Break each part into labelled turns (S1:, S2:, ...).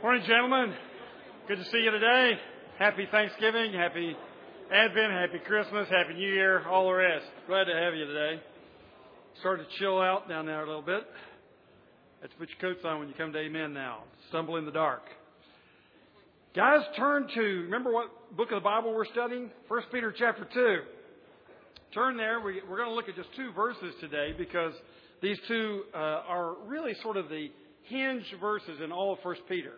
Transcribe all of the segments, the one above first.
S1: Morning, gentlemen. Good to see you today. Happy Thanksgiving, happy Advent, happy Christmas, happy New Year, all the rest. Glad to have you today. Started to chill out down there a little bit. To put your coats on when you come to Amen now. Stumble in the dark. Guys, turn to, remember what book of the Bible we're studying? 1 Peter chapter 2. Turn there. We, are going to look at just two verses today because these two uh, are really sort of the hinge verses in all of 1 Peter.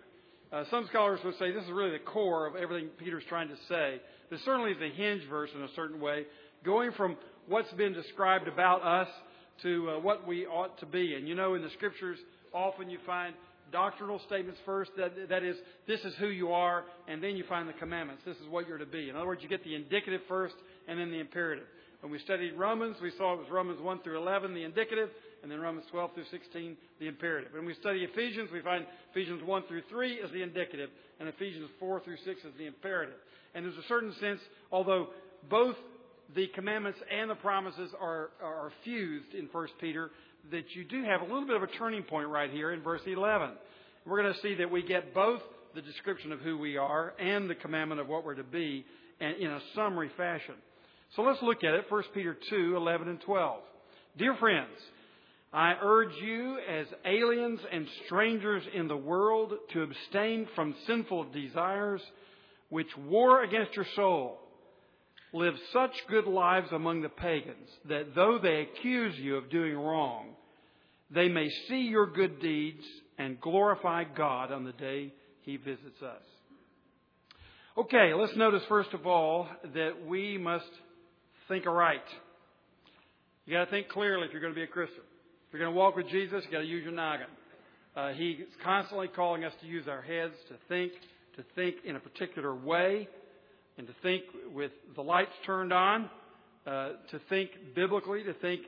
S1: Uh, some scholars would say this is really the core of everything Peter's trying to say. This certainly is the hinge verse in a certain way, going from what's been described about us to uh, what we ought to be. And you know, in the scriptures, often you find doctrinal statements first. That, that is, this is who you are, and then you find the commandments. This is what you're to be. In other words, you get the indicative first, and then the imperative. When we studied Romans, we saw it was Romans 1 through 11, the indicative, and then Romans 12 through 16, the imperative. When we study Ephesians, we find Ephesians 1 through 3 is the indicative, and Ephesians 4 through 6 is the imperative. And there's a certain sense, although both the commandments and the promises are, are fused in 1 Peter, that you do have a little bit of a turning point right here in verse 11. We're going to see that we get both the description of who we are and the commandment of what we're to be and in a summary fashion. So let's look at it. 1 Peter 2, 11 and 12. Dear friends, I urge you as aliens and strangers in the world to abstain from sinful desires which war against your soul. Live such good lives among the pagans that though they accuse you of doing wrong, they may see your good deeds and glorify God on the day He visits us. Okay, let's notice first of all that we must think aright. You got to think clearly if you're to be a Christian. If you're going to walk with Jesus, you've got to use your noggin. Uh, he's constantly calling us to use our heads to think, to think in a particular way, and to think with the lights turned on, uh, to think biblically, to think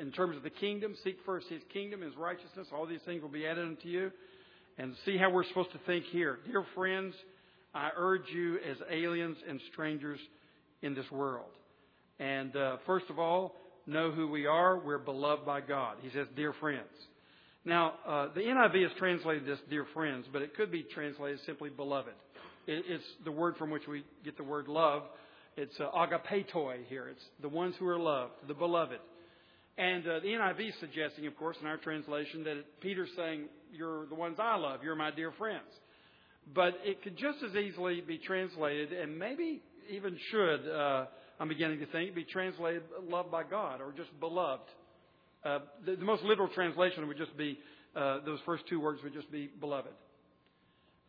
S1: in terms of the kingdom. Seek first His kingdom, His righteousness. All these things will be added unto you. And see how we're supposed to think here. Dear friends, I urge you as aliens and strangers in this world. And uh, first of all, know who we are. We're beloved by God. He says, dear friends. Now, uh, the NIV has translated this dear friends, but it could be translated simply beloved. It, it's the word from which we get the word love. It's uh, agapetoi here. It's the ones who are loved, the beloved. And uh, the NIV is suggesting, of course, in our translation, that Peter's saying, You're the ones I love. You're my dear friends. But it could just as easily be translated, and maybe even should, uh, I'm beginning to think, be translated loved by God or just beloved. Uh, the, the, most literal translation would just be, uh, those first two words would just be beloved.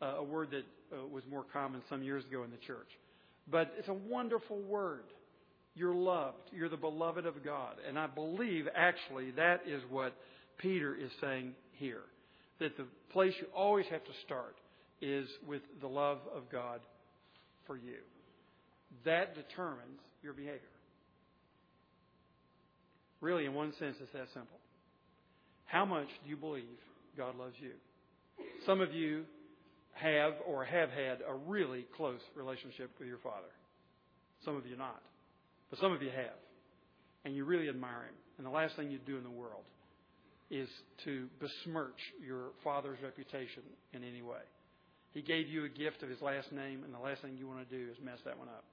S1: Uh, a word that uh, was more common some years ago in the church. But it's a wonderful word. You're loved. You're the beloved of God. And I believe actually that is what Peter is saying here. That the place you always have to start is with the love of God for you. That determines your behavior. Really, in one sense, it's that simple. How much do you believe God loves you? Some of you have or have had a really close relationship with your Father. Some of you not. But some of you have. And you really admire Him. And the last thing you'd do in the world is to besmirch your Father's reputation in any way. He gave you a gift of His last name, and the last thing you want to do is mess that one up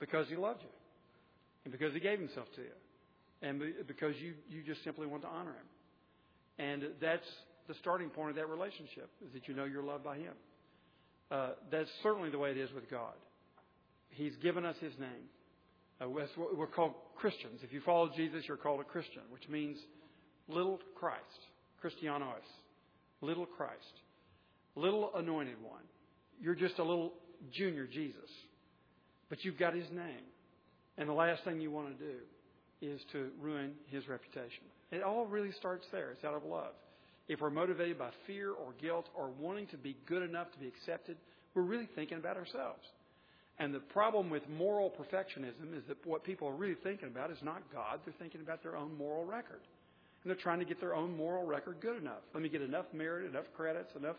S1: because He loved you and because He gave Himself to you and because you, you just simply want to honor Him. And that's the starting point of that relationship is that you know you're loved by Him. Uh, that's certainly the way it is with God. He's given us His name. Uh, we're called Christians. If you follow Jesus, you're called a Christian, which means little Christ, Christianos, little Christ, little anointed one. You're just a little junior Jesus. But you've got his name. And the last thing you want to do is to ruin his reputation. It all really starts there. It's out of love. If we're motivated by fear or guilt or wanting to be good enough to be accepted, we're really thinking about ourselves. And the problem with moral perfectionism is that what people are really thinking about is not God. They're thinking about their own moral record. And they're trying to get their own moral record good enough. Let me get enough merit, enough credits, enough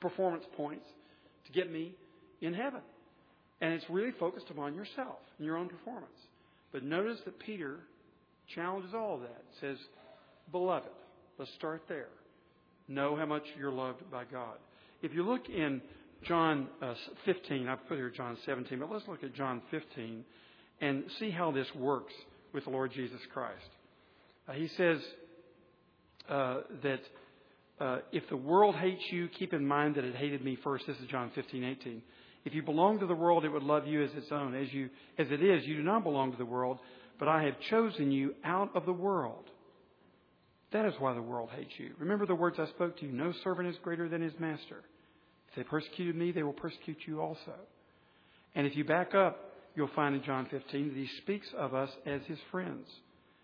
S1: performance points to get me in heaven. And it's really focused upon yourself and your own performance. But notice that Peter challenges all of that. Says, Beloved, let's start there. know how much you're loved by God. If you look in John uh, 15, I've put here John 17, but let's look at John 15 and see how this works with the Lord Jesus Christ. Uh, he says uh, that uh, if the world hates you, keep in mind that it hated me first. This is John 15, 18. If you belong to the world, it would love you as its own. As you, as it is, you do not belong to the world, but I have chosen you out of the world. That is why the world hates you. Remember the words I spoke to you. No servant is greater than his master. If they persecuted me, they will persecute you also. And if you back up, you'll find in John 15 that he speaks of us as his friends.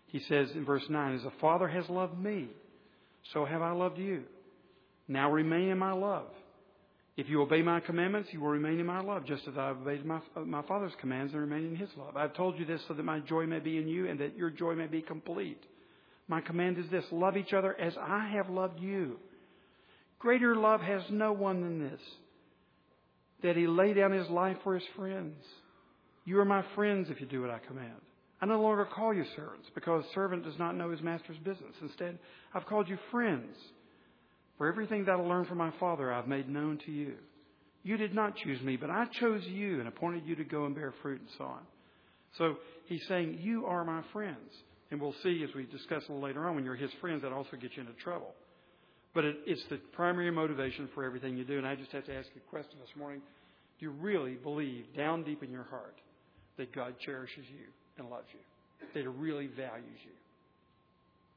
S1: He says in verse 9, As the Father has loved me, so have I loved you. Now remain in my love. If you obey my commandments, you will remain in my love, just as I have obeyed my, my Father's commands and remain in his love. I have told you this so that my joy may be in you and that your joy may be complete. My command is this love each other as I have loved you. Greater love has no one than this that he lay down his life for his friends. You are my friends if you do what I command. I no longer call you servants because a servant does not know his master's business. Instead, I've called you friends. For everything that I learned from my Father, I've made known to you. You did not choose me, but I chose you and appointed you to go and bear fruit and so on. So he's saying, You are my friends. And we'll see as we discuss a little later on, when you're his friends, that also gets you into trouble. But it, it's the primary motivation for everything you do. And I just have to ask you a question this morning. Do you really believe down deep in your heart that God cherishes you and loves you? That He really values you?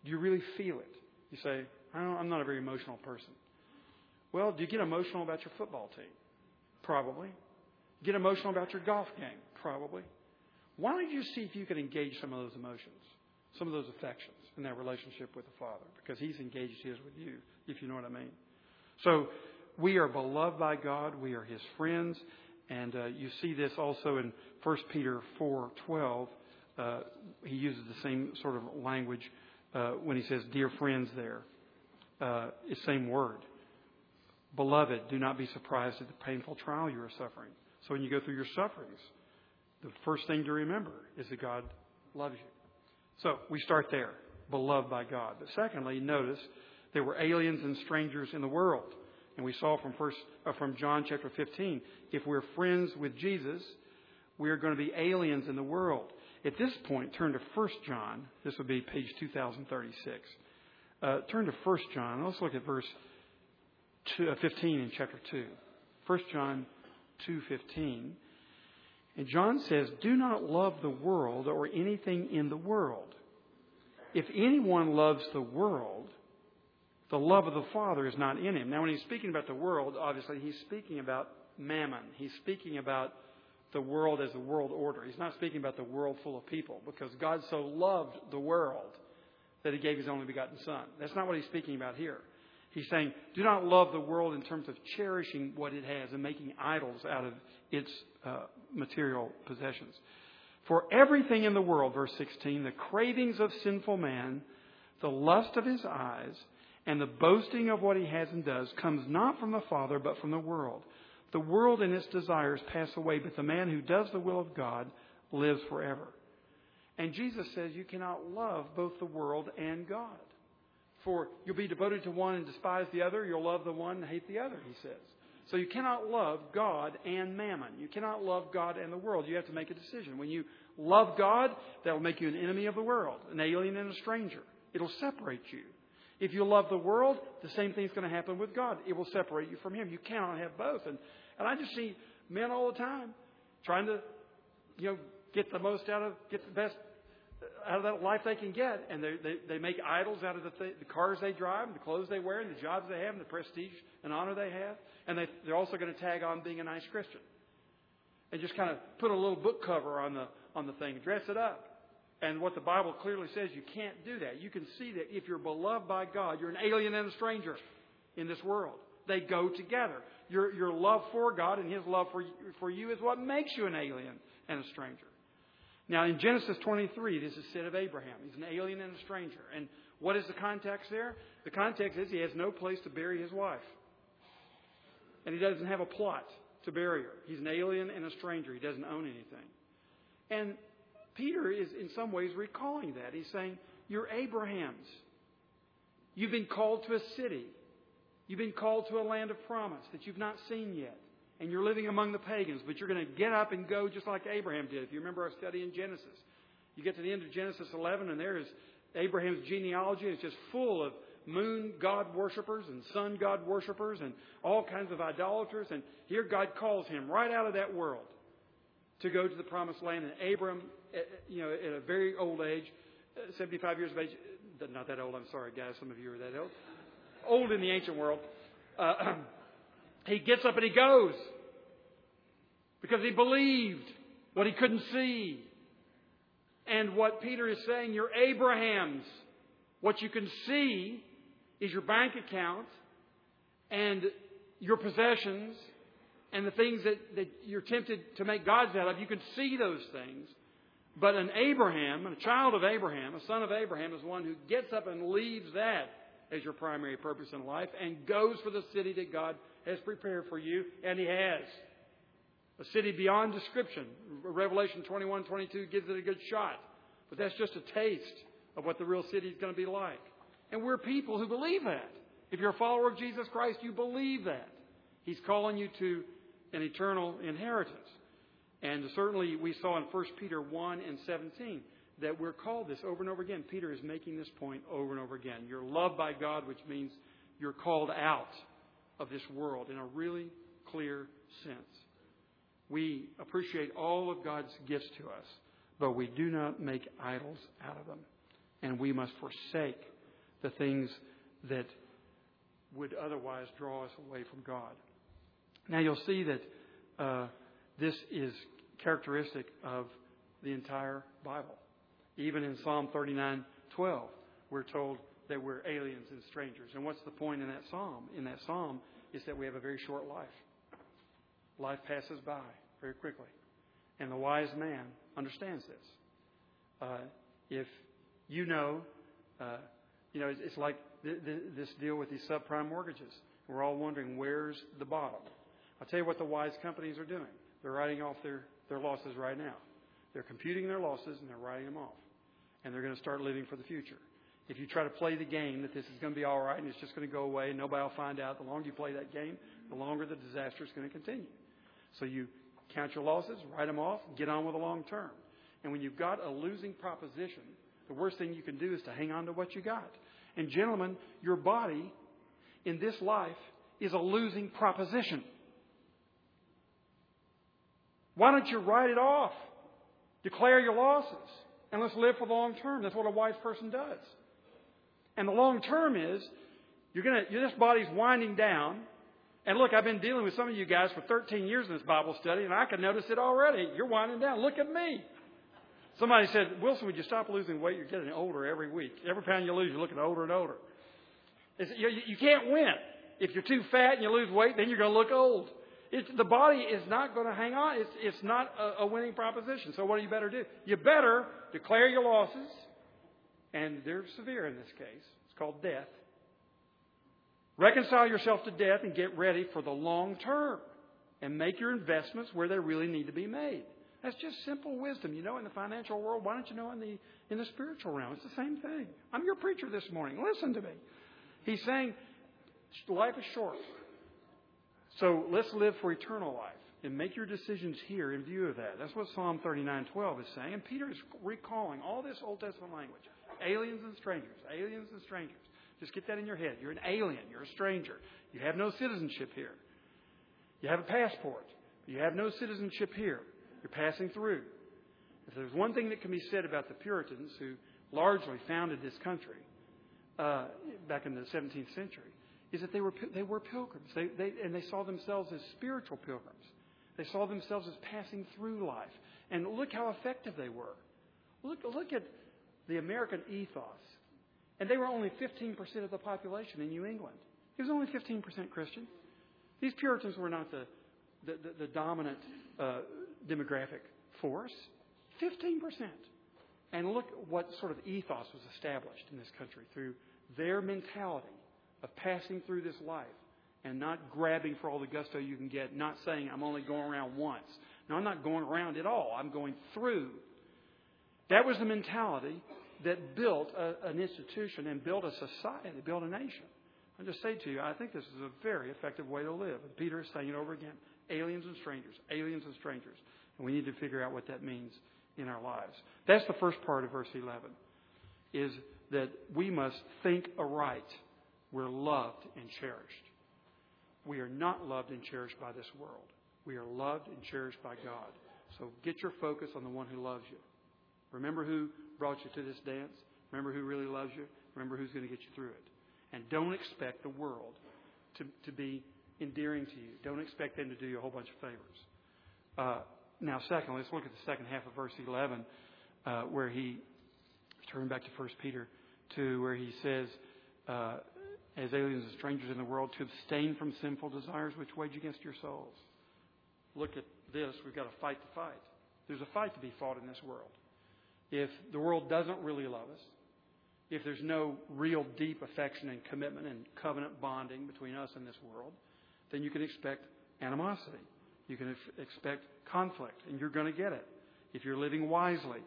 S1: Do you really feel it? You say, I'm not a very emotional person. Well, do you get emotional about your football team? Probably. Get emotional about your golf game? Probably. Why don't you see if you can engage some of those emotions, some of those affections in that relationship with the Father? Because He's engaged His with you, if you know what I mean. So, we are beloved by God. We are His friends. And uh, you see this also in 1 Peter 4.12. Uh, he uses the same sort of language uh, when he says, dear friends there uh, same word. Beloved, do not be surprised at the painful trial you are suffering. So when you go through your sufferings, the first thing to remember is that God loves you. So we start there, beloved by God. But secondly, notice there were aliens and strangers in the world. And we saw from first uh, from John chapter 15, if we're friends with Jesus, we are going to be aliens in the world. At this point, turn to 1 John. This would be page 2036. Uh, turn to 1 John. Let's look at verse two, uh, 15 in chapter 2. 1 John 2.15. And John says, Do not love the world or anything in the world. If anyone loves the world, the love of the Father is not in him. Now, when he's speaking about the world, obviously, he's speaking about mammon. He's speaking about the world as a world order. He's not speaking about the world full of people because God so loved the world that he gave his only begotten Son. That's not what he's speaking about here. He's saying, do not love the world in terms of cherishing what it has and making idols out of its uh, material possessions. For everything in the world, verse 16, the cravings of sinful man, the lust of his eyes, and the boasting of what he has and does comes not from the Father, but from the world. The world and its desires pass away, but the man who does the will of God lives forever. And Jesus says you cannot love both the world and God. For you'll be devoted to one and despise the other, you'll love the one and hate the other, he says. So you cannot love God and mammon. You cannot love God and the world. You have to make a decision. When you love God, that will make you an enemy of the world, an alien and a stranger. It'll separate you. If you love the world, the same thing's going to happen with God. It will separate you from Him. You cannot have both. And, and I just see men all the time trying to, you know, get the most out of, get the best out of that life they can get, and they they, they make idols out of the, th- the cars they drive, and the clothes they wear, and the jobs they have, and the prestige and honor they have, and they they're also going to tag on being a nice Christian, and just kind of put a little book cover on the on the thing, dress it up. And what the Bible clearly says, you can't do that. You can see that if you're beloved by God, you're an alien and a stranger in this world. They go together. Your, your love for God and His love for, for you is what makes you an alien and a stranger. Now, in Genesis 23, this is said of Abraham. He's an alien and a stranger. And what is the context there? The context is he has no place to bury his wife. And he doesn't have a plot to bury her. He's an alien and a stranger. He doesn't own anything. And Peter is in some ways recalling that. He's saying, You're Abraham's. You've been called to a city. You've been called to a land of promise that you've not seen yet. And you're living among the pagans, but you're going to get up and go just like Abraham did. If you remember our study in Genesis, you get to the end of Genesis 11, and there is Abraham's genealogy. It's just full of moon god worshippers and sun god worshippers and all kinds of idolaters. And here God calls him right out of that world to go to the promised land. And Abram, eh, eh, you know, at a very old age, uh, 75 years of age, not that old, I'm sorry, guys, some of you are that old, old in the ancient world, uh, he gets up and he goes because he believed what he couldn't see. And what Peter is saying, you're Abraham's. What you can see is your bank account and your possessions and the things that, that you're tempted to make gods out of. You can see those things. But an Abraham, a child of Abraham, a son of Abraham, is one who gets up and leaves that as your primary purpose in life and goes for the city that God has prepared for you, and He has. A city beyond description. Revelation 21 22 gives it a good shot. But that's just a taste of what the real city is going to be like. And we're people who believe that. If you're a follower of Jesus Christ, you believe that. He's calling you to an eternal inheritance. And certainly we saw in 1 Peter 1 and 17 that we're called this over and over again. Peter is making this point over and over again. You're loved by God, which means you're called out of this world in a really clear sense. We appreciate all of God's gifts to us, but we do not make idols out of them. And we must forsake the things that would otherwise draw us away from God. Now you'll see that uh, this is characteristic of the entire Bible. Even in Psalm 39:12, we're told that we're aliens and strangers. And what's the point in that psalm? In that psalm is that we have a very short life. Life passes by very quickly. And the wise man understands this. Uh, if you know, uh, you know, it's, like th- th- this deal with these subprime mortgages. We're all wondering where's the bottom. I'll tell you what the wise companies are doing. They're writing off their, their losses right now. They're computing their losses and they're writing them off. And they're going to start living for the future. If you try to play the game that this is going to be all right and it's just going to go away and nobody will find out, the longer you play that game, the longer the disaster is going to continue. So you count your losses, write them off, get on with the long term. And when you've got a losing proposition, the worst thing you can do is to hang on to what you got. And gentlemen, your body in this life is a losing proposition. Why don't you write it off? Declare your losses and let's live for the long term. That's what a wise person does. And the long term is you're gonna this body's winding down. And look, I've been dealing with some of you guys for 13 years in this Bible study, and I can notice it already. You're winding down. Look at me. Somebody said, Wilson, would you stop losing weight? You're getting older every week. Every pound you lose, you're looking older and older. You, you can't win. If you're too fat and you lose weight, then you're going to look old. It's, the body is not going to hang on. It's, it's not a, a winning proposition. So what do you better do? You better declare your losses, and they're severe in this case. It's called death. Reconcile yourself to death and get ready for the long term. And make your investments where they really need to be made. That's just simple wisdom. You know, in the financial world, why don't you know in the in the spiritual realm? It's the same thing. I'm your preacher this morning. Listen to me. He's saying life is short. So let's live for eternal life and make your decisions here in view of that. That's what Psalm 39:12 is saying. And Peter is recalling all this Old Testament language. Aliens and strangers, aliens and strangers. Just get that in your head. You're an alien, you're a stranger. You have no citizenship here. You have a passport, but you have no citizenship here. You're passing through. If there's one thing that can be said about the Puritans who largely founded this country uh, back in the 17th century, is that they were, they were pilgrims. They, they, and they saw themselves as spiritual pilgrims. They saw themselves as passing through life. And look how effective they were. Look, look at the American ethos. And they were only 15% of the population in New England. It was only 15% Christian. These Puritans were not the, the, the, the dominant uh, demographic force. 15%. And look what sort of ethos was established in this country through their mentality of passing through this life and not grabbing for all the gusto you can get, not saying, I'm only going around once. No, I'm not going around at all. I'm going through. That was the mentality that built a, an institution and built a society, built a nation. I just say to you, I think this is a very effective way to live. And Peter is saying it over again aliens and strangers, aliens and strangers. And we need to figure out what that means in our lives. That's the first part of verse 11, is that we must think aright. We're loved and cherished. We are not loved and cherished by this world. We are loved and cherished by God. So get your focus on the one who loves you. Remember who brought you to this dance. Remember who really loves you. Remember who's going to get you through it. And don't expect the world to, to be endearing to you. Don't expect them to do you a whole bunch of favors. Uh, now, second, let's look at the second half of verse 11, uh, where he, turn back to 1 Peter 2, where he says, uh, as aliens and strangers in the world, to abstain from sinful desires which wage against your souls. Look at this. We've got a fight to fight. There's a fight to be fought in this world. If the world doesn't really love us, if there's no real deep affection and commitment and covenant bonding between us and this world, then you can expect animosity. You can expect conflict, and you're going to get it if you're living wisely,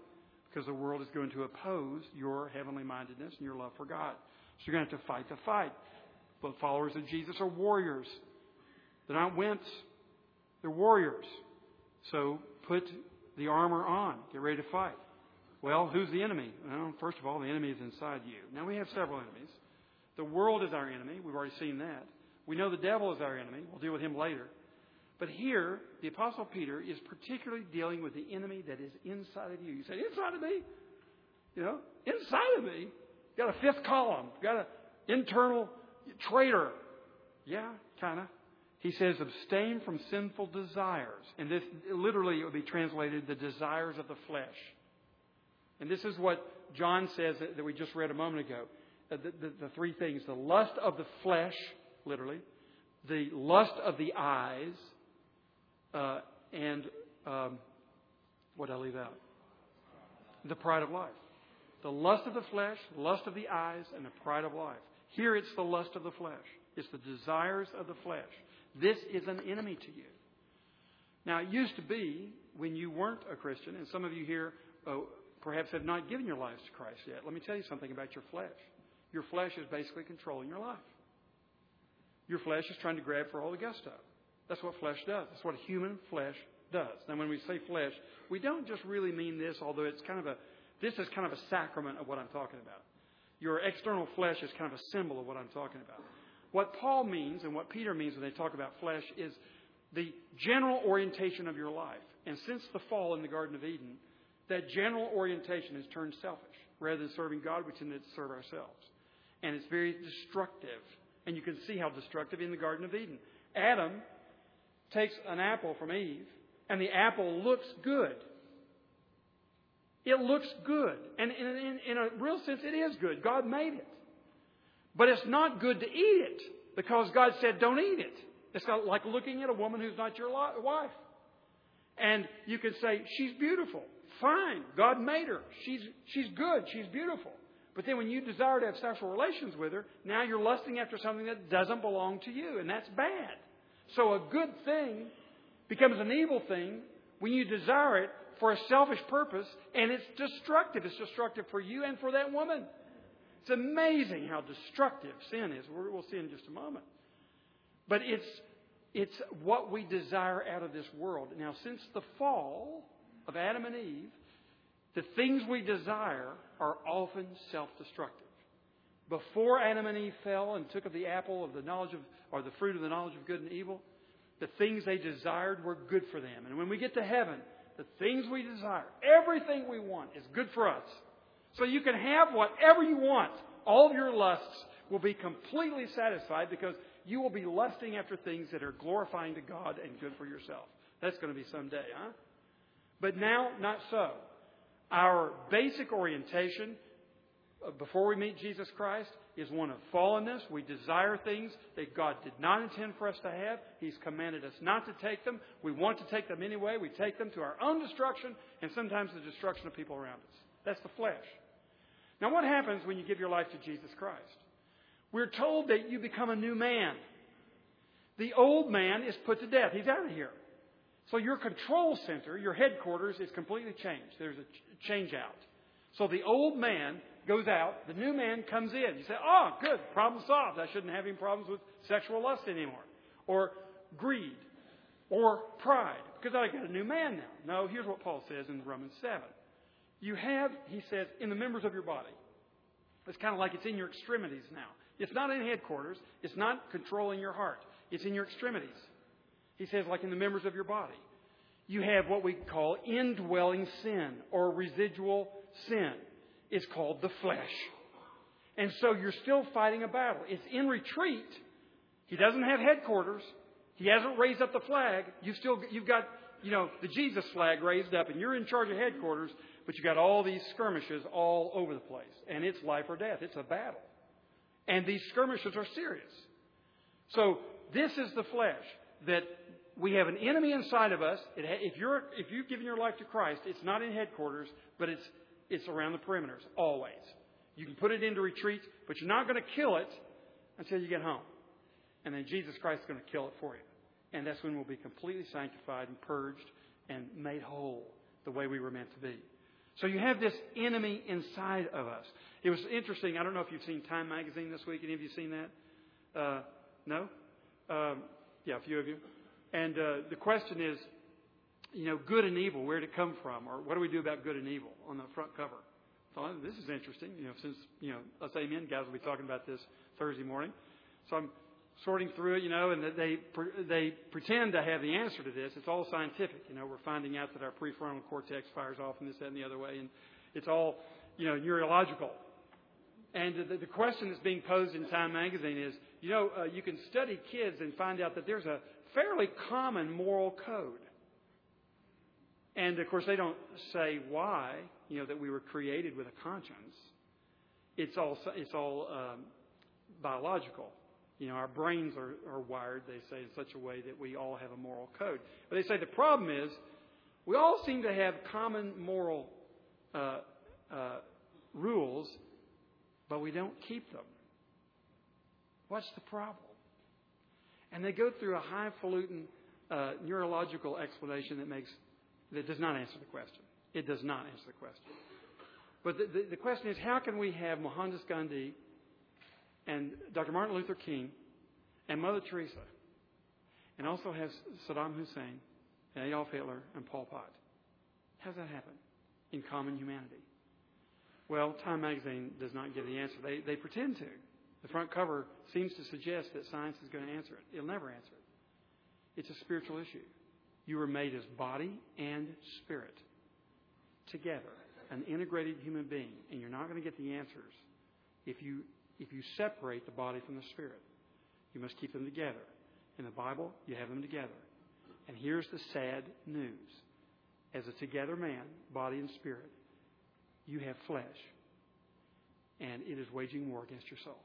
S1: because the world is going to oppose your heavenly mindedness and your love for God. So you're going to have to fight the fight. But followers of Jesus are warriors. They're not wimps. They're warriors. So put the armor on. Get ready to fight. Well, who's the enemy? Well, first of all, the enemy is inside you. Now, we have several enemies. The world is our enemy. We've already seen that. We know the devil is our enemy. We'll deal with him later. But here, the Apostle Peter is particularly dealing with the enemy that is inside of you. You say, inside of me? You know, inside of me? Got a fifth column. Got an internal traitor. Yeah, kind of. He says, abstain from sinful desires. And this, literally, it would be translated the desires of the flesh. And this is what John says that, we just read a moment ago. Uh, the, the, the, three things the lust of the flesh, literally, the lust of the eyes, uh, and um, what did I leave out? The pride of life. The lust of the flesh, lust of the eyes, and the pride of life. Here it's the lust of the flesh. It's the desires of the flesh. This is an enemy to you. Now, it used to be when you weren't a Christian, and some of you here oh, perhaps have not given your lives to Christ yet. Let me tell you something about your flesh. Your flesh is basically controlling your life. Your flesh is trying to grab for all the gusto. That's what flesh does. That's what human flesh does. Now, when we say flesh, we don't just really mean this, although it's kind of a, this is kind of a sacrament of what I'm talking about. Your external flesh is kind of a symbol of what I'm talking about. What Paul means and what Peter means when they talk about flesh is the general orientation of your life. And since the fall in the Garden of Eden, that general orientation has turned selfish. Rather than serving God, we tend to serve ourselves. And it's very destructive. And you can see how destructive in the Garden of Eden. Adam takes an apple from Eve, and the apple looks good. It looks good. And in, in, in, a real sense, it is good. God made it. But it's not good to eat it because God said, don't eat it. It's like looking at a woman who's not your wife. And you can say, she's beautiful. Fine. God made her. She's, she's good. She's beautiful. But then when you desire to have sexual relations with her, now you're lusting after something that doesn't belong to you, and that's bad. So a good thing becomes an evil thing when you desire it for a selfish purpose, and it's destructive. It's destructive for you and for that woman. It's amazing how destructive sin is. We'll see in just a moment. But it's, it's what we desire out of this world. Now, since the fall, of Adam and Eve, the things we desire are often self destructive. Before Adam and Eve fell and took of the apple of the knowledge of, or the fruit of the knowledge of good and evil, the things they desired were good for them. And when we get to heaven, the things we desire, everything we want is good for us. So you can have whatever you want. All of your lusts will be completely satisfied because you will be lusting after things that are glorifying to God and good for yourself. That's going to be someday, huh? But now, not so. Our basic orientation uh, before we meet Jesus Christ is one of fallenness. We desire things that God did not intend for us to have. He's commanded us not to take them. We want to take them anyway. We take them to our own destruction and sometimes the destruction of people around us. That's the flesh. Now, what happens when you give your life to Jesus Christ? We're told that you become a new man. The old man is put to death. He's out of here. So your control center, your headquarters, is completely changed. There's a change out. So the old man goes out, the new man comes in. You say, oh, good, problem solved. I shouldn't have any problems with sexual lust anymore. Or greed. Or pride. Because I got a new man now. No, here's what Paul says in Romans 7. You have, he says, in the members of your body. It's kind of like it's in your extremities now. It's not in headquarters. It's not controlling your heart. It's in your extremities. He says, like in the members of your body. You have what we call indwelling sin or residual sin. It's called the flesh. And so you're still fighting a battle. It's in retreat. He doesn't have headquarters. He hasn't raised up the flag. You've still, you've got, you know, the Jesus flag raised up and you're in charge of headquarters, but you've got all these skirmishes all over the place. And it's life or death. It's a battle. And these skirmishes are serious. So this is the flesh that we have an enemy inside of us. if you're if you've given your life to Christ, it's not in headquarters, but it's it's around the perimeters always. You can put it into retreat, but you're not going to kill it until you get home. And then Jesus Christ is going to kill it for you. And that's when we'll be completely sanctified and purged and made whole the way we were meant to be. So you have this enemy inside of us. It was interesting. I don't know if you've seen Time Magazine this week. Any of you seen that? Uh, no? Um, yeah, a few of you. And uh, the question is, you know, good and evil, where did it come from? Or what do we do about good and evil on the front cover? So this is interesting. You know, since, you know, us amen guys will be talking about this Thursday morning. So I'm sorting through it, you know, and they, they pretend to have the answer to this. It's all scientific. You know, we're finding out that our prefrontal cortex fires off in this, that, and the other way. And it's all, you know, neurological. And the, the question that's being posed in Time magazine is, you know, uh, you can study kids and find out that there's a fairly common moral code. And of course, they don't say why, you know, that we were created with a conscience. It's all, it's all um, biological. You know, our brains are, are wired, they say, in such a way that we all have a moral code. But they say the problem is we all seem to have common moral uh, uh, rules, but we don't keep them. What's the problem? And they go through a highfalutin uh, neurological explanation that makes that does not answer the question. It does not answer the question. But the, the, the question is, how can we have Mohandas Gandhi and Dr. Martin Luther King and Mother Teresa, and also has Saddam Hussein and Adolf Hitler and Pol Pot? How does that happen in common humanity? Well, Time magazine does not give the answer. They, they pretend to. The front cover seems to suggest that science is going to answer it. It'll never answer it. It's a spiritual issue. You were made as body and spirit together, an integrated human being, and you're not going to get the answers if you if you separate the body from the spirit. You must keep them together. In the Bible, you have them together. And here's the sad news. As a together man, body and spirit, you have flesh, and it is waging war against your soul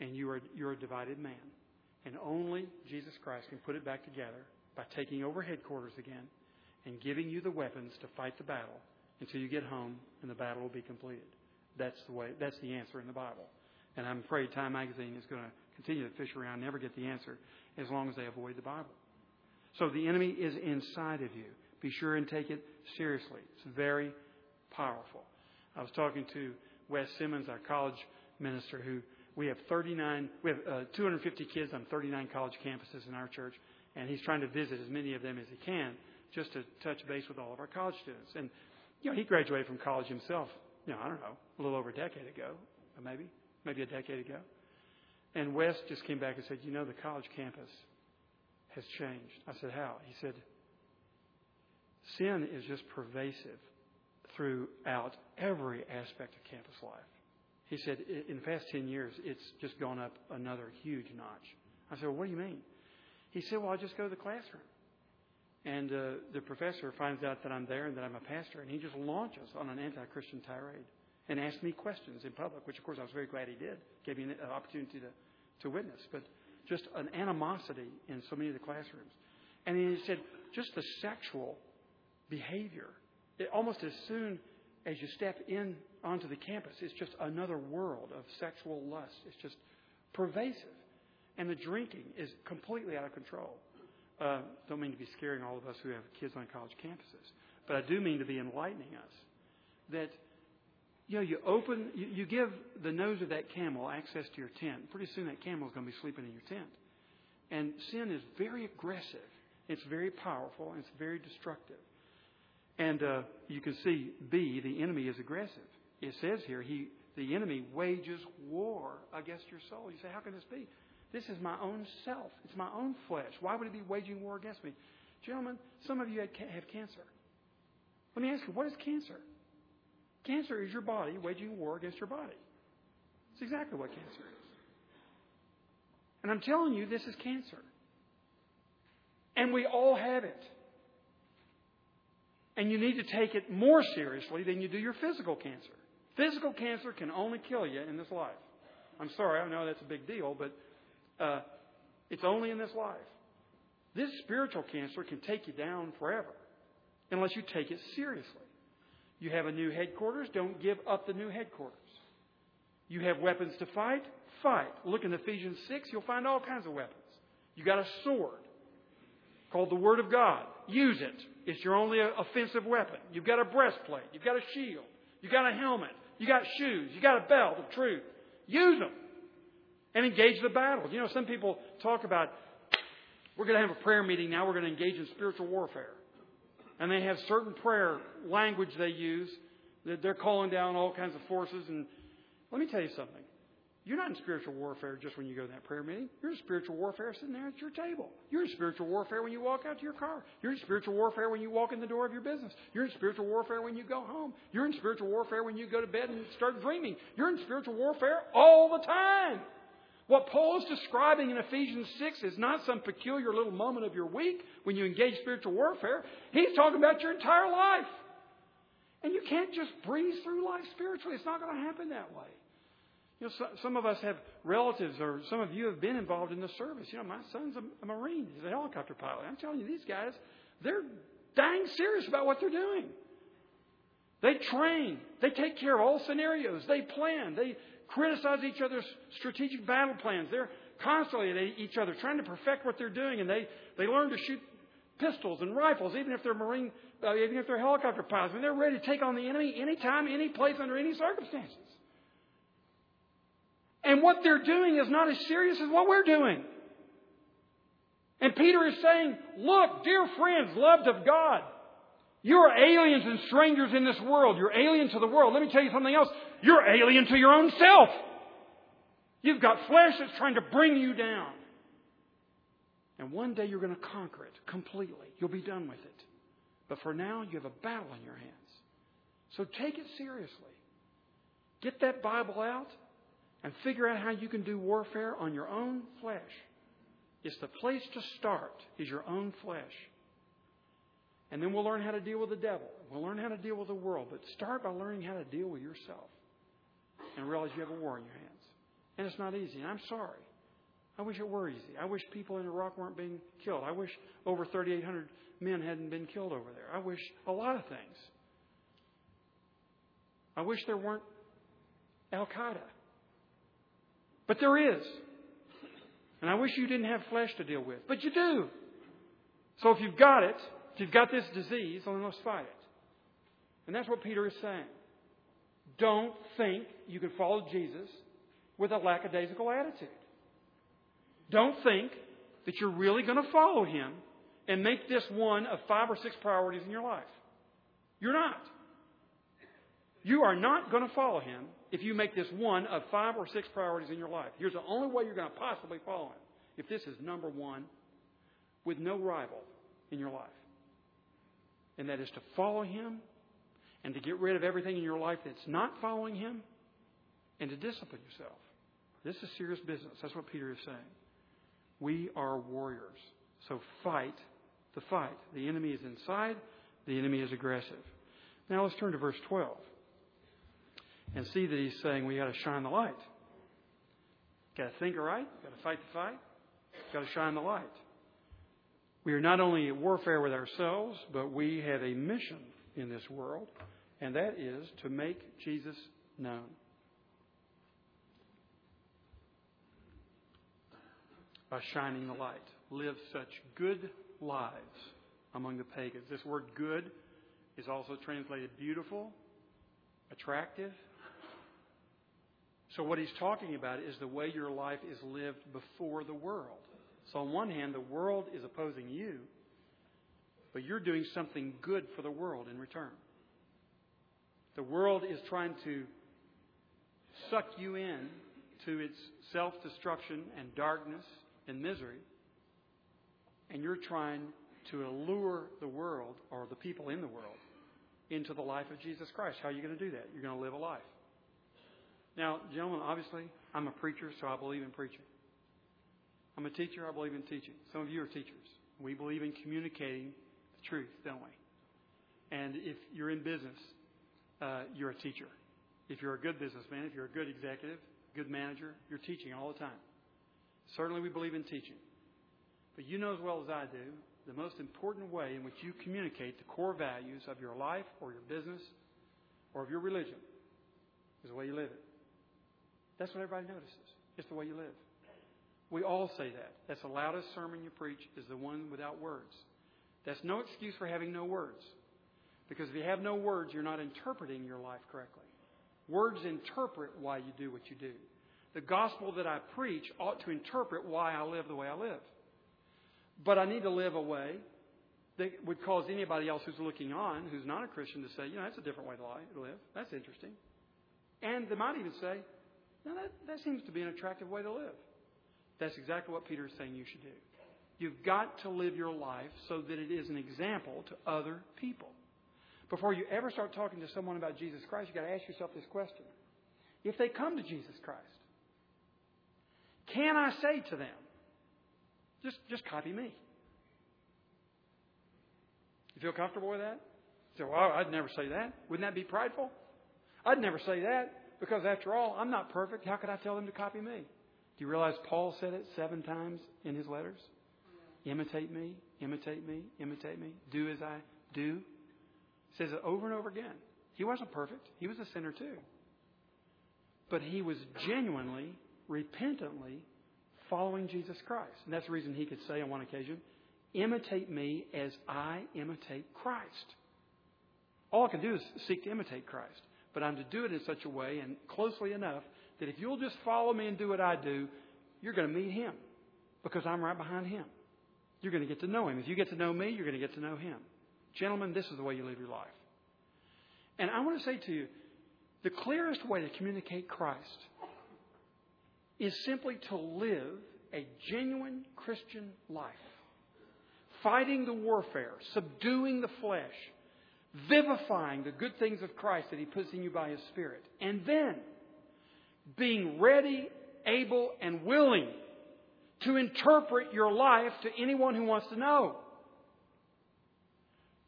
S1: and you are, you're a divided man. And only Jesus Christ can put it back together by taking over headquarters again and giving you the weapons to fight the battle until you get home and the battle will be completed. That's the way, that's the answer in the Bible. And I'm afraid Time Magazine is going to continue to fish around, never get the answer, as long as they avoid the Bible. So the enemy is inside of you. Be sure and take it seriously. It's very powerful. I was talking to Wes Simmons, our college minister, who we have 39, we have uh, 250 kids on 39 college campuses in our church, and he's trying to visit as many of them as he can just to touch base with all of our college students. And, you know, he graduated from college himself, you know, I don't know, a little over a decade ago, maybe, maybe a decade ago. And Wes just came back and said, you know, the college campus has changed. I said, how? He said, sin is just pervasive throughout every aspect of campus life. He said, in the past 10 years, it's just gone up another huge notch. I said, well, what do you mean? He said, well, I just go to the classroom. And uh, the professor finds out that I'm there and that I'm a pastor, and he just launches on an anti Christian tirade and asked me questions in public, which, of course, I was very glad he did. Gave me an opportunity to, to witness. But just an animosity in so many of the classrooms. And he said, just the sexual behavior. It, almost as soon as you step in onto the campus, it's just another world of sexual lust. It's just pervasive. And the drinking is completely out of control. Uh, don't mean to be scaring all of us who have kids on college campuses, but I do mean to be enlightening us that
S2: you know, you open, you, you give the nose of that camel access to your tent. Pretty soon that camel is going to be sleeping in your tent. And sin is very aggressive. It's very powerful. And it's very destructive. And uh, you can see B, the enemy is aggressive. It says here, he, the enemy wages war against your soul. You say, how can this be? This is my own self. It's my own flesh. Why would it be waging war against me? Gentlemen, some of you have cancer. Let me ask you, what is cancer? Cancer is your body waging war against your body. It's exactly what cancer is. And I'm telling you, this is cancer. And we all have it. And you need to take it more seriously than you do your physical cancer. Physical cancer can only kill you in this life. I'm sorry, I know that's a big deal, but uh, it's only in this life. This spiritual cancer can take you down forever unless you take it seriously. You have a new headquarters, don't give up the new headquarters. You have weapons to fight, fight. Look in Ephesians 6, you'll find all kinds of weapons. You got a sword called the Word of God. Use it. It's your only offensive weapon. You've got a breastplate. You've got a shield. You've got a helmet. You've got shoes. You've got a belt of truth. Use them and engage the battle. You know, some people talk about, we're going to have a prayer meeting now. We're going to engage in spiritual warfare. And they have certain prayer language they use that they're calling down all kinds of forces. And let me tell you something. You're not in spiritual warfare just when you go to that prayer meeting. You're in spiritual warfare sitting there at your table. You're in spiritual warfare when you walk out to your car. You're in spiritual warfare when you walk in the door of your business. You're in spiritual warfare when you go home. You're in spiritual warfare when you go to bed and start dreaming. You're in spiritual warfare all the time. What Paul is describing in Ephesians 6 is not some peculiar little moment of your week when you engage spiritual warfare. He's talking about your entire life. And you can't just breeze through life spiritually. It's not going to happen that way. You know, so, some of us have relatives, or some of you have been involved in the service. You know, my son's a, a Marine. He's a helicopter pilot. I'm telling you, these guys, they're dang serious about what they're doing. They train. They take care of all scenarios. They plan. They criticize each other's strategic battle plans. They're constantly at each other trying to perfect what they're doing, and they, they learn to shoot pistols and rifles, even if they're Marine, uh, even if they're helicopter pilots. I mean, they're ready to take on the enemy anytime, any place, under any circumstances. And what they're doing is not as serious as what we're doing. And Peter is saying, Look, dear friends, loved of God, you are aliens and strangers in this world. You're alien to the world. Let me tell you something else. You're alien to your own self. You've got flesh that's trying to bring you down. And one day you're going to conquer it completely. You'll be done with it. But for now, you have a battle in your hands. So take it seriously. Get that Bible out and figure out how you can do warfare on your own flesh. It's the place to start is your own flesh. And then we'll learn how to deal with the devil. We'll learn how to deal with the world. But start by learning how to deal with yourself and realize you have a war in your hands. And it's not easy. And I'm sorry. I wish it were easy. I wish people in Iraq weren't being killed. I wish over 3,800 men hadn't been killed over there. I wish a lot of things. I wish there weren't Al Qaeda. But there is. And I wish you didn't have flesh to deal with. But you do. So if you've got it, if you've got this disease, then let's fight it. And that's what Peter is saying. Don't think you can follow Jesus with a lackadaisical attitude. Don't think that you're really going to follow him and make this one of five or six priorities in your life. You're not. You are not going to follow him if you make this one of five or six priorities in your life. Here's the only way you're going to possibly follow him if this is number one with no rival in your life. And that is to follow him and to get rid of everything in your life that's not following him and to discipline yourself. This is serious business. That's what Peter is saying. We are warriors. So fight the fight. The enemy is inside, the enemy is aggressive. Now let's turn to verse 12 and see that he's saying we got to shine the light. Got to think right, got to fight the fight, got to shine the light. We are not only at warfare with ourselves, but we have a mission in this world, and that is to make Jesus known. By shining the light. Live such good lives among the pagans. This word good is also translated beautiful, attractive, So, what he's talking about is the way your life is lived before the world. So, on one hand, the world is opposing you, but you're doing something good for the world in return. The world is trying to suck you in to its self destruction and darkness and misery, and you're trying to allure the world or the people in the world into the life of Jesus Christ. How are you going to do that? You're going to live a life. Now, gentlemen, obviously, I'm a preacher, so I believe in preaching. I'm a teacher, I believe in teaching. Some of you are teachers. We believe in communicating the truth, don't we? And if you're in business, uh, you're a teacher. If you're a good businessman, if you're a good executive, good manager, you're teaching all the time. Certainly, we believe in teaching. But you know as well as I do, the most important way in which you communicate the core values of your life or your business or of your religion is the way you live it. That's what everybody notices. It's the way you live. We all say that. That's the loudest sermon you preach is the one without words. That's no excuse for having no words. Because if you have no words, you're not interpreting your life correctly. Words interpret why you do what you do. The gospel that I preach ought to interpret why I live the way I live. But I need to live a way that would cause anybody else who's looking on, who's not a Christian, to say, you know, that's a different way to live. That's interesting. And they might even say, no, that, that seems to be an attractive way to live. That's exactly what Peter is saying you should do. You've got to live your life so that it is an example to other people. Before you ever start talking to someone about Jesus Christ, you've got to ask yourself this question. If they come to Jesus Christ, can I say to them, just, just copy me? You feel comfortable with that? You say, well, I'd never say that. Wouldn't that be prideful? I'd never say that because, after all, I'm not perfect. How could I tell them to copy me? Do you realize Paul said it seven times in his letters? Imitate me, imitate me, imitate me. Do as I do. Says it over and over again. He wasn't perfect. He was a sinner too. But he was genuinely, repentantly following Jesus Christ. And that's the reason he could say on one occasion, Imitate me as I imitate Christ. All I can do is seek to imitate Christ. But I'm to do it in such a way and closely enough that if you'll just follow me and do what I do, you're going to meet him because I'm right behind him. You're going to get to know him. If you get to know me, you're going to get to know him. Gentlemen, this is the way you live your life. And I want to say to you, the clearest way to communicate Christ is simply to live a genuine Christian life, fighting the warfare, subduing the flesh, vivifying the good things of Christ that He puts in you by His Spirit, and then being ready, able, and willing to interpret your life to anyone who wants to know.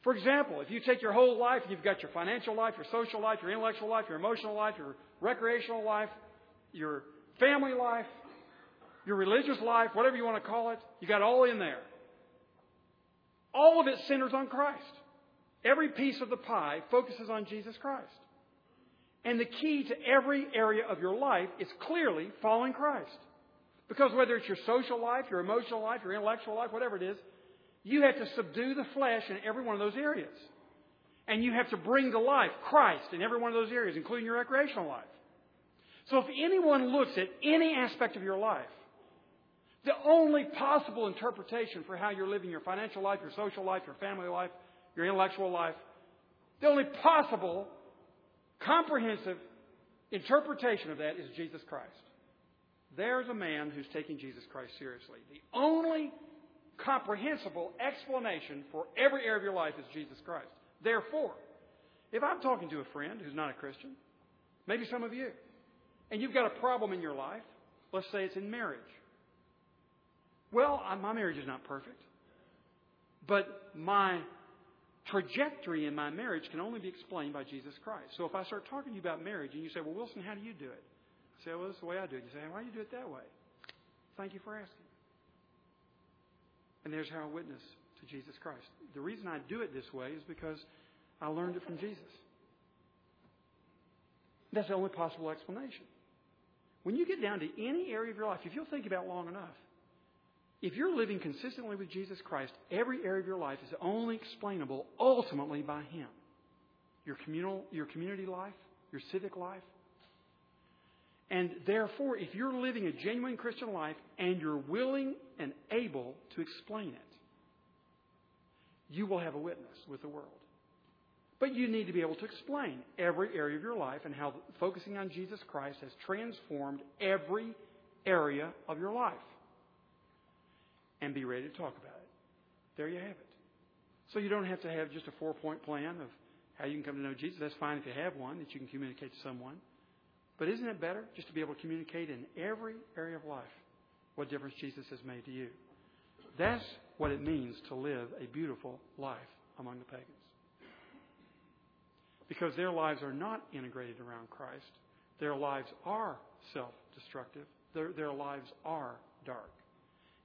S2: For example, if you take your whole life, you've got your financial life, your social life, your intellectual life, your emotional life, your recreational life, your family life, your religious life, whatever you want to call it, you got all in there. All of it centers on Christ. Every piece of the pie focuses on Jesus Christ. And the key to every area of your life is clearly following Christ. Because whether it's your social life, your emotional life, your intellectual life, whatever it is, you have to subdue the flesh in every one of those areas. And you have to bring to life Christ in every one of those areas, including your recreational life. So if anyone looks at any aspect of your life, the only possible interpretation for how you're living your financial life, your social life, your family life, your intellectual life, the only possible comprehensive interpretation of that is Jesus Christ. There's a man who's taking Jesus Christ seriously. The only comprehensible explanation for every area of your life is Jesus Christ. Therefore, if I'm talking to a friend who's not a Christian, maybe some of you, and you've got a problem in your life, let's say it's in marriage. Well, my marriage is not perfect, but my trajectory in my marriage can only be explained by Jesus Christ. So if I start talking to you about marriage and you say, Well, Wilson, how do you do it? I say, Well, this is the way I do it. You say, Why do you do it that way? Thank you for asking. And there's how I witness to Jesus Christ. The reason I do it this way is because I learned it from Jesus. That's the only possible explanation. When you get down to any area of your life, if you'll think about long enough, if you're living consistently with Jesus Christ, every area of your life is only explainable ultimately by Him. Your communal, your community life, your civic life. And therefore, if you're living a genuine Christian life and you're willing and able to explain it, you will have a witness with the world. But you need to be able to explain every area of your life and how focusing on Jesus Christ has transformed every area of your life. And be ready to talk about it. There you have it. So you don't have to have just a four point plan of how you can come to know Jesus. That's fine if you have one that you can communicate to someone. But isn't it better just to be able to communicate in every area of life what difference Jesus has made to you? That's what it means to live a beautiful life among the pagans. Because their lives are not integrated around Christ. Their lives are self destructive. Their, their lives are dark.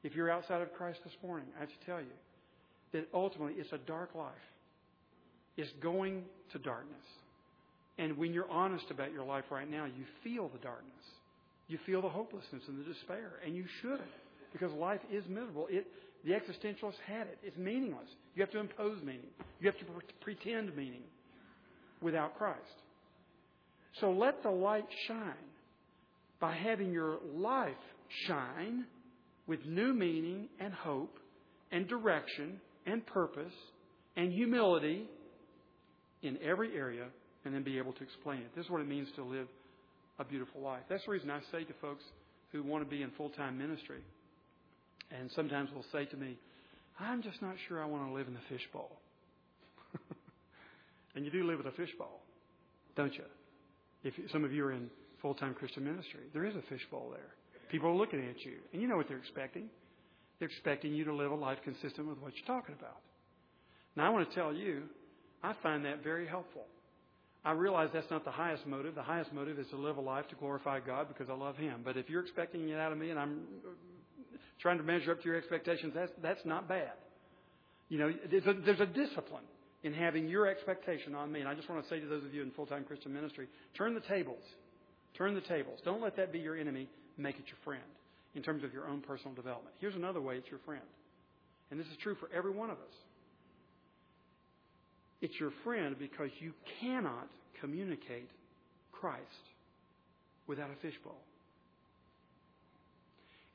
S2: If you're outside of Christ this morning, I have to tell you that ultimately it's a dark life. It's going to darkness. And when you're honest about your life right now, you feel the darkness. You feel the hopelessness and the despair. And you shouldn't, because life is miserable. It, the existentialists had it. It's meaningless. You have to impose meaning, you have to pretend meaning without Christ. So let the light shine by having your life shine with new meaning and hope and direction and purpose and humility in every area and then be able to explain it. This is what it means to live a beautiful life. That's the reason I say to folks who want to be in full time ministry, and sometimes will say to me, I'm just not sure I want to live in the fishbowl. and you do live in a fishbowl, don't you? If some of you are in full time Christian ministry, there is a fishbowl there. People are looking at you, and you know what they're expecting. They're expecting you to live a life consistent with what you're talking about. Now, I want to tell you, I find that very helpful. I realize that's not the highest motive. The highest motive is to live a life to glorify God because I love Him. But if you're expecting it out of me and I'm trying to measure up to your expectations, that's, that's not bad. You know, there's a, there's a discipline in having your expectation on me. And I just want to say to those of you in full time Christian ministry turn the tables. Turn the tables. Don't let that be your enemy. Make it your friend in terms of your own personal development. Here's another way it's your friend. And this is true for every one of us. It's your friend because you cannot communicate Christ without a fishbowl.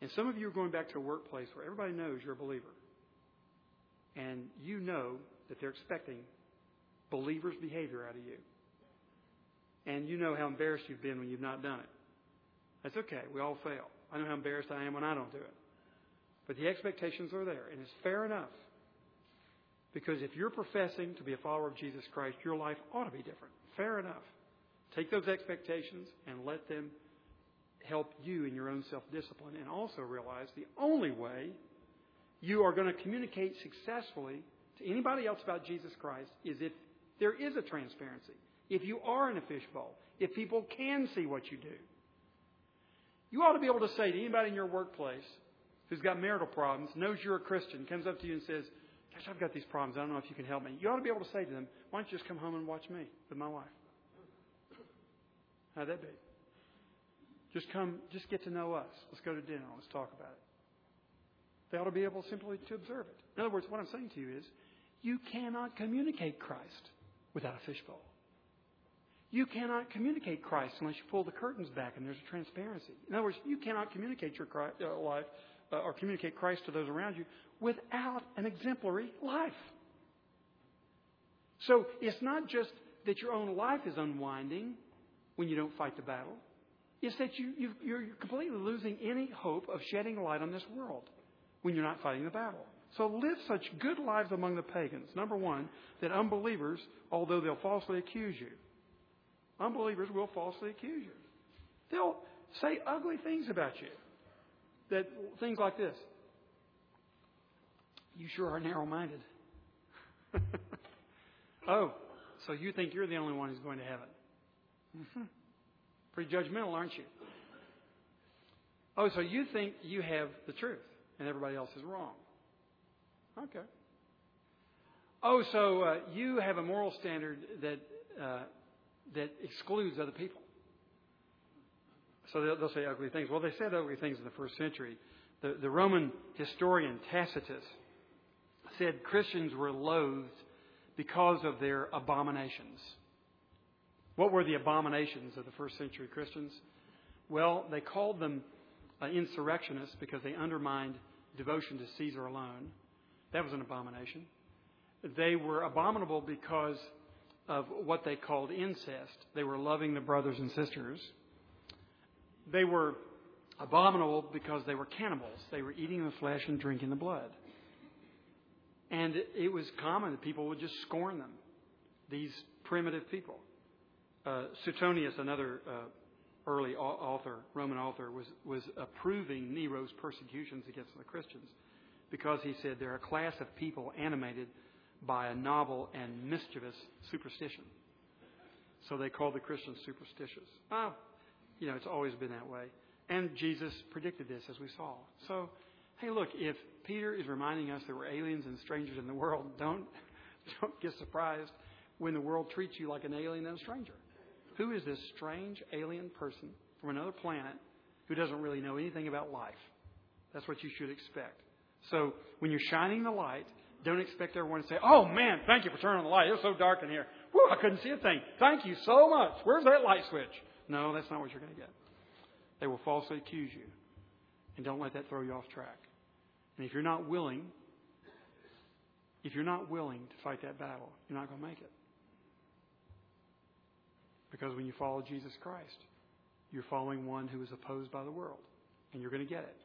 S2: And some of you are going back to a workplace where everybody knows you're a believer. And you know that they're expecting believers' behavior out of you. And you know how embarrassed you've been when you've not done it. That's okay. We all fail. I know how embarrassed I am when I don't do it. But the expectations are there, and it's fair enough. Because if you're professing to be a follower of Jesus Christ, your life ought to be different. Fair enough. Take those expectations and let them help you in your own self discipline. And also realize the only way you are going to communicate successfully to anybody else about Jesus Christ is if there is a transparency. If you are in a fishbowl, if people can see what you do. You ought to be able to say to anybody in your workplace who's got marital problems, knows you're a Christian, comes up to you and says, Gosh, I've got these problems. I don't know if you can help me. You ought to be able to say to them, Why don't you just come home and watch me with my wife? How'd that be? Just come, just get to know us. Let's go to dinner. Let's talk about it. They ought to be able simply to observe it. In other words, what I'm saying to you is, you cannot communicate Christ without a fishbowl. You cannot communicate Christ unless you pull the curtains back and there's a transparency. In other words, you cannot communicate your uh, life uh, or communicate Christ to those around you without an exemplary life. So it's not just that your own life is unwinding when you don't fight the battle. It's that you, you, you're completely losing any hope of shedding light on this world when you're not fighting the battle. So live such good lives among the pagans. Number one, that unbelievers, although they'll falsely accuse you, unbelievers will falsely accuse you. They'll say ugly things about you. That things like this. You sure are narrow minded. oh, so you think you're the only one who's going to heaven? Mm-hmm. Pretty judgmental, aren't you? Oh, so you think you have the truth and everybody else is wrong? Okay. Oh, so uh, you have a moral standard that uh, that excludes other people. So they'll, they'll, say ugly things. Well, they said ugly things in the first century. The, the Roman historian Tacitus said Christians were loathed because of their abominations. What were the abominations of the first century Christians? Well, they called them uh, insurrectionists because they undermined devotion to Caesar alone. That was an abomination. They were abominable because of what they called incest. They were loving the brothers and sisters. They were abominable because they were cannibals. They were eating the flesh and drinking the blood. And it was common that people would just scorn them, these primitive people. Uh, Suetonius, another uh, early author, Roman author, was, was approving Nero's persecutions against the Christians because he said they're a class of people animated by a novel and mischievous superstition. So they called the Christians superstitious. Well, you know, it's always been that way. And Jesus predicted this, as we saw. So, hey, look, if Peter is reminding us that we're aliens and strangers in the world, don't, don't get surprised when the world treats you like an alien and a stranger. Who is this strange alien person from another planet who doesn't really know anything about life? That's what you should expect. So when you're shining the light, don't expect everyone to say, Oh man, thank you for turning on the light. It was so dark in here. Whew, I couldn't see a thing. Thank you so much. Where's that light switch? No, that's not what you're going to get. They will falsely accuse you. And don't let that throw you off track. And if you're not willing, if you're not willing to fight that battle, you're not going to make it. Because when you follow Jesus Christ, you're following one who is opposed by the world, and you're going to get it.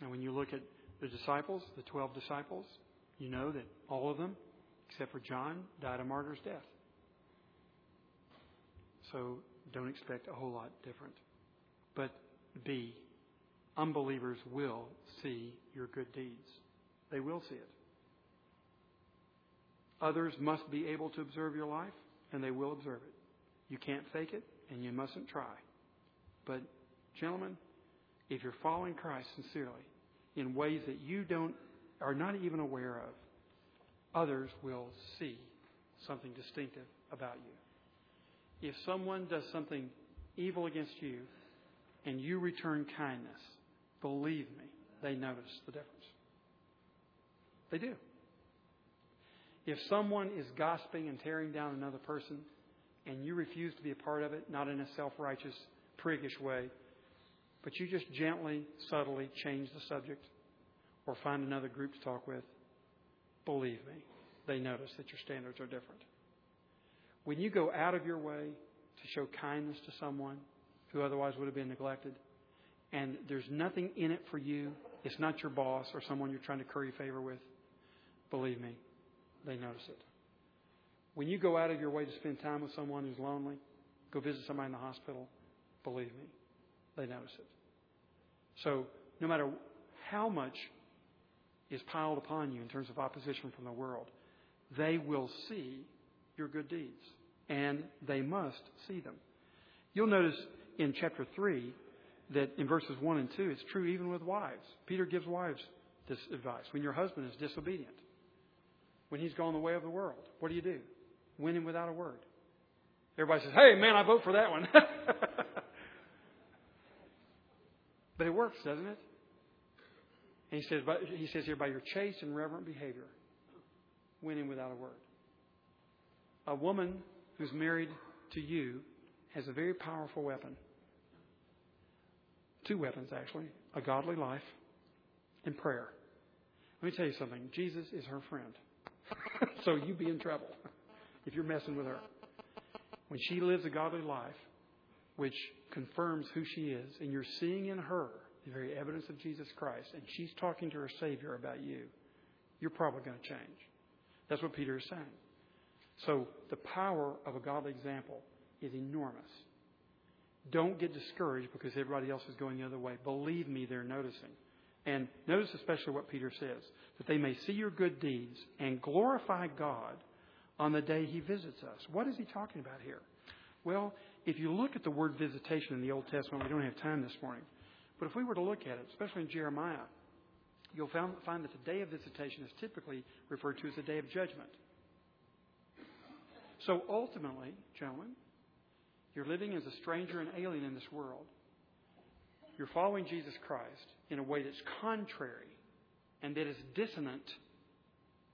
S2: And when you look at the disciples, the 12 disciples, you know that all of them, except for John, died a martyr's death. So don't expect a whole lot different. But B, unbelievers will see your good deeds. They will see it. Others must be able to observe your life, and they will observe it. You can't fake it, and you mustn't try. But, gentlemen, if you're following Christ sincerely in ways that you don't are not even aware of, others will see something distinctive about you. If someone does something evil against you and you return kindness, believe me, they notice the difference. They do. If someone is gossiping and tearing down another person and you refuse to be a part of it, not in a self righteous, priggish way, but you just gently, subtly change the subject or find another group to talk with, believe me, they notice that your standards are different. When you go out of your way to show kindness to someone who otherwise would have been neglected, and there's nothing in it for you, it's not your boss or someone you're trying to curry favor with, believe me, they notice it. When you go out of your way to spend time with someone who's lonely, go visit somebody in the hospital, believe me, they notice it. So, no matter how much is piled upon you in terms of opposition from the world, they will see your good deeds. And they must see them. You'll notice in chapter 3 that in verses 1 and 2, it's true even with wives. Peter gives wives this advice. When your husband is disobedient, when he's gone the way of the world, what do you do? Win him without a word. Everybody says, hey, man, I vote for that one. but it works, doesn't it? And he says, he says here, by your chaste and reverent behavior, win him without a word. A woman who's married to you has a very powerful weapon. Two weapons, actually a godly life and prayer. Let me tell you something Jesus is her friend. so you be in trouble if you're messing with her. When she lives a godly life, which confirms who she is, and you're seeing in her the very evidence of Jesus Christ, and she's talking to her Savior about you, you're probably going to change. That's what Peter is saying. So the power of a godly example is enormous. Don't get discouraged because everybody else is going the other way. Believe me, they're noticing. And notice especially what Peter says that they may see your good deeds and glorify God on the day he visits us. What is he talking about here? Well, if you look at the word visitation in the Old Testament, we don't have time this morning. But if we were to look at it, especially in Jeremiah, you'll find that the day of visitation is typically referred to as the day of judgment. So ultimately, gentlemen, you're living as a stranger and alien in this world. You're following Jesus Christ in a way that's contrary and that is dissonant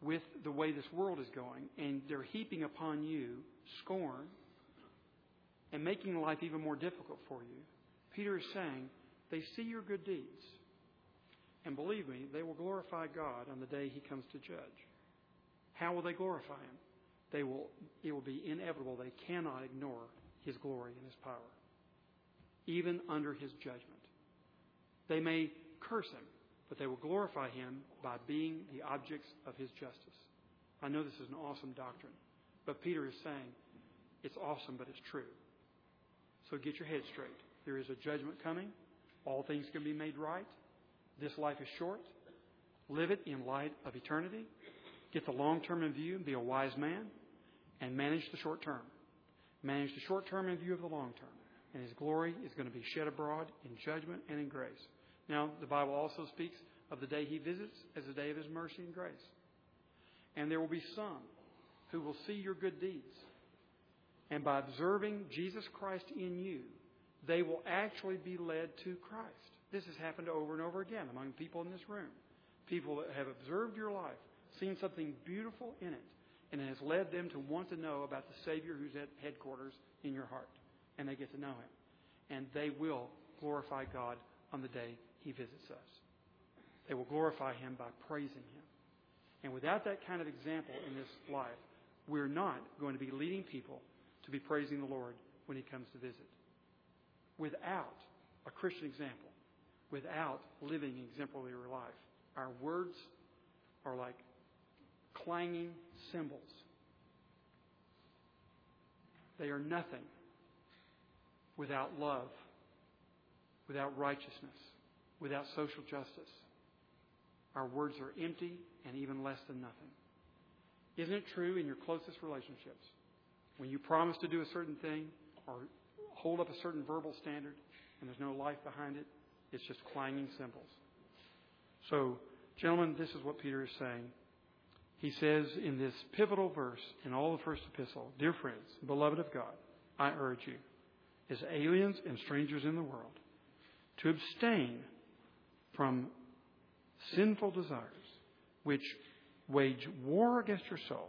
S2: with the way this world is going, and they're heaping upon you scorn and making life even more difficult for you. Peter is saying, they see your good deeds. And believe me, they will glorify God on the day he comes to judge. How will they glorify him? They will, it will be inevitable. They cannot ignore his glory and his power, even under his judgment. They may curse him, but they will glorify him by being the objects of his justice. I know this is an awesome doctrine, but Peter is saying it's awesome, but it's true. So get your head straight. There is a judgment coming. All things can be made right. This life is short. Live it in light of eternity. Get the long term in view and be a wise man. And manage the short term. Manage the short term in view of the long term. And his glory is going to be shed abroad in judgment and in grace. Now, the Bible also speaks of the day he visits as the day of his mercy and grace. And there will be some who will see your good deeds. And by observing Jesus Christ in you, they will actually be led to Christ. This has happened over and over again among people in this room. People that have observed your life, seen something beautiful in it, and it has led them to want to know about the Savior who's at headquarters in your heart. And they get to know Him. And they will glorify God on the day He visits us. They will glorify Him by praising Him. And without that kind of example in this life, we're not going to be leading people to be praising the Lord when He comes to visit. Without a Christian example, without living exemplary life, our words are like clanging cymbals. They are nothing without love, without righteousness, without social justice. Our words are empty and even less than nothing. Isn't it true in your closest relationships? When you promise to do a certain thing or hold up a certain verbal standard and there's no life behind it, it's just clanging cymbals. So, gentlemen, this is what Peter is saying. He says in this pivotal verse in all the first epistle, Dear friends, beloved of God, I urge you, as aliens and strangers in the world, to abstain from sinful desires which wage war against your soul.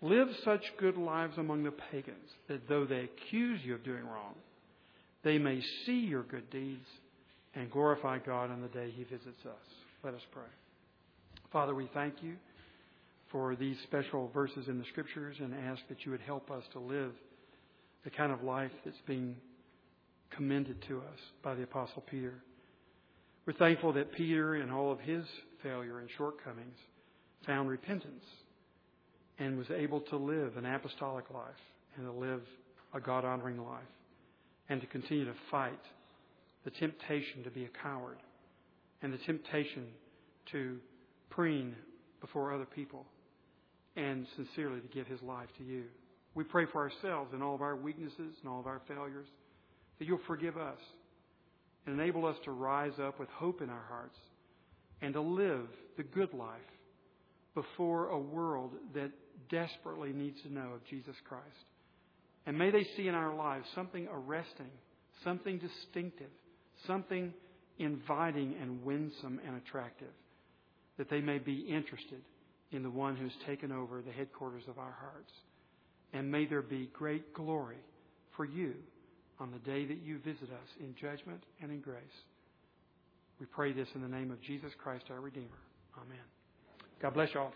S2: Live such good lives among the pagans that though they accuse you of doing wrong, they may see your good deeds and glorify God on the day He visits us. Let us pray. Father, we thank you for these special verses in the Scriptures and ask that you would help us to live the kind of life that's being commended to us by the Apostle Peter. We're thankful that Peter, in all of his failure and shortcomings, found repentance and was able to live an apostolic life and to live a God honoring life and to continue to fight the temptation to be a coward and the temptation to preen before other people and sincerely to give his life to you. We pray for ourselves and all of our weaknesses and all of our failures that you'll forgive us and enable us to rise up with hope in our hearts and to live the good life before a world that desperately needs to know of Jesus Christ. And may they see in our lives something arresting, something distinctive, something inviting and winsome and attractive, that they may be interested in the one who's taken over the headquarters of our hearts. And may there be great glory for you on the day that you visit us in judgment and in grace. We pray this in the name of Jesus Christ, our Redeemer. Amen. God bless you all.